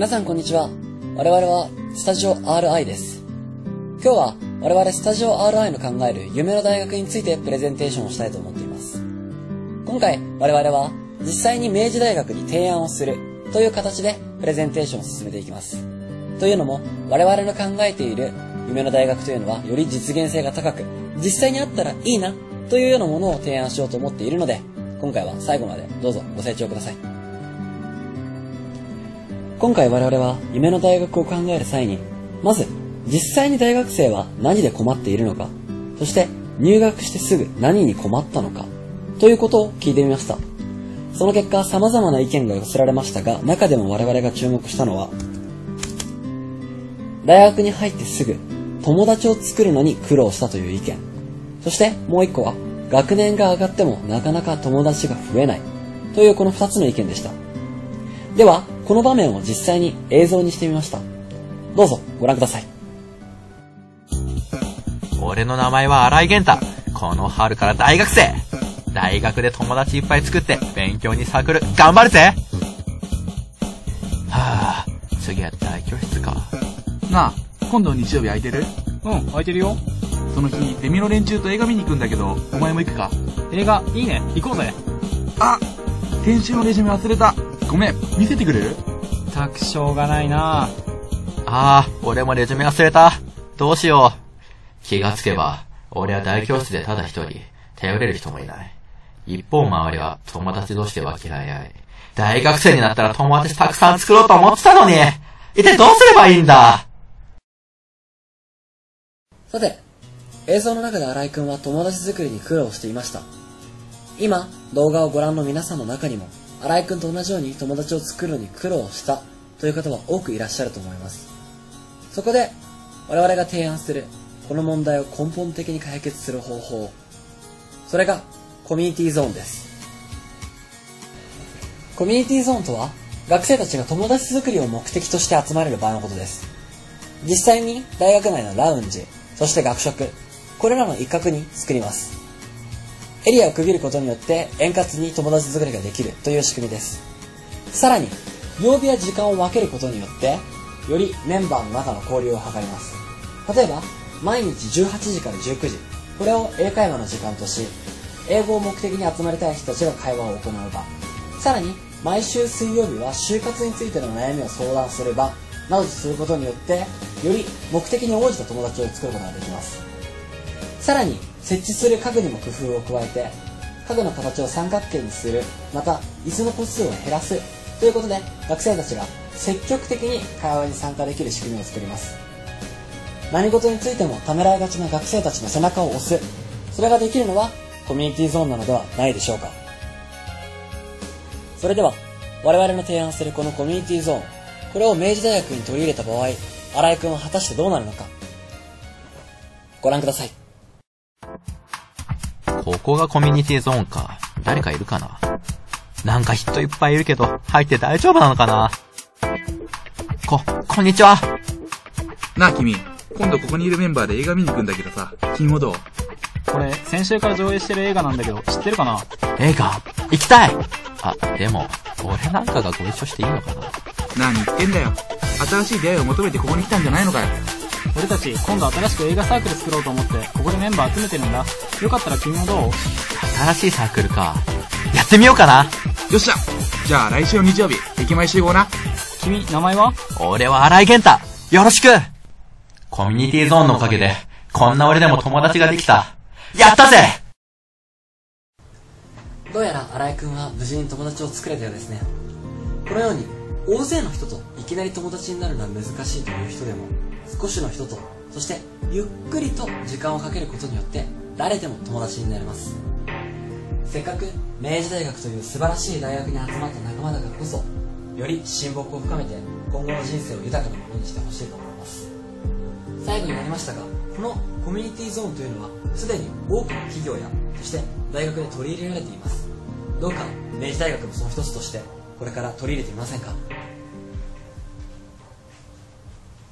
皆さんこんにちは。我々はスタジオ RI です。今日は我々スタジオ RI の考える夢の大学についてプレゼンテーションをしたいと思っています。今回我々は実際に明治大学に提案をするという形でプレゼンテーションを進めていきます。というのも我々の考えている夢の大学というのはより実現性が高く実際にあったらいいなというようなものを提案しようと思っているので今回は最後までどうぞご清聴ください。今回我々は夢の大学を考える際に、まず実際に大学生は何で困っているのか、そして入学してすぐ何に困ったのか、ということを聞いてみました。その結果様々な意見が寄せられましたが、中でも我々が注目したのは、大学に入ってすぐ友達を作るのに苦労したという意見。そしてもう一個は、学年が上がってもなかなか友達が増えない。というこの二つの意見でした。では、この場面を実際に映像にしてみました。どうぞご覧ください。俺の名前は荒井源太。この春から大学生。大学で友達いっぱい作って勉強にサークル頑張るぜはぁ、次は大教室か。なあ、今度日曜日空いてる？うん、空いてるよ。その日、レミの連中と映画見に行くんだけど、お前も行くか？映画、いいね。行こうぜ。あ先週のレジュメ忘れた。ごめん、見せてくれる？たくしょうがないなあー、俺もレジュメ忘れた。どうしよう。気がつけば、俺は大教室でただ一人、頼れる人もいない。一方周りは友達同士で分け合い合い。大学生になったら友達たくさん作ろうと思ってたのに一体どうすればいいんだ？さて、映像の中で新井くんは友達作りに苦労していました。今、動画をご覧の皆さんの中にも、新井くんと同じように友達を作るのに苦労したという方は多くいらっしゃると思います。そこで、我々が提案する、この問題を根本的に解決する方法。それが、コミュニティゾーンです。コミュニティゾーンとは、学生たちが友達作りを目的として集まれる場のことです。実際に大学内のラウンジ、そして学食、これらの一角に作ります。エリアを区切ることによって円滑に友達作りができるという仕組みです。さらに、曜日や時間を分けることによって、よりメンバーの中の交流を図ります。例えば、毎日18時から19時、これを英会話の時間とし、英語を目的に集まりたい人たちが会話を行う場。さらに、毎週水曜日は就活についての悩みを相談する場、などとすることによって、より目的に応じた友達を作ることができます。さらに、設置する家具にも工夫を加えて、家具の形を三角形にする、また、椅子の個数を減らす、ということで、学生たちが積極的に会話に参加できる仕組みを作ります。何事についてもためらいがちな学生たちの背中を押す、それができるのは、コミュニティゾーンなのではないでしょうか。それでは、我々の提案するこのコミュニティゾーン、これを明治大学に取り入れた場合、新井くんは果たしてどうなるのか。ご覧ください。ここがコミュニティゾーンか。誰かいるかな？なんか人いっぱいいるけど、入って大丈夫なのかな？こ、こんにちは。なあ君、今度ここにいるメンバーで映画見に行くんだけどさ、君もどう？これ、先週から上映してる映画なんだけど、知ってるかな？映画行きたいあ、でも、俺なんかがご一緒していいのかな？何言ってんだよ。新しい出会いを求めてここに来たんじゃないのかよ。俺たち、今度新しく映画サークル作ろうと思って、ここでメンバー集めてるんだ。よかったら君もどう？新しいサークルか。やってみようかなよっしゃじゃあ来週の日曜日、駅前集合な。君、名前は？俺は荒井健太よろしくコミュニティゾーンのおかげで、こんな俺でも友達ができた。やったぜどうやら新井くんは無事に友達を作れたようですね。このように、大勢の人といきなり友達になるのは難しいという人でも、少しの人と、そしてゆっくりと時間をかけることによって、誰でも友達になれます。せっかく明治大学という素晴らしい大学に集まった仲間だからこそ、より親睦を深めて、今後の人生を豊かなものにしてほしいと思います。最後になりましたが、このコミュニティゾーンというのは、すでに多くの企業や、そして大学で取り入れられています。どうか明治大学もその一つとして、これから取り入れてみませんか？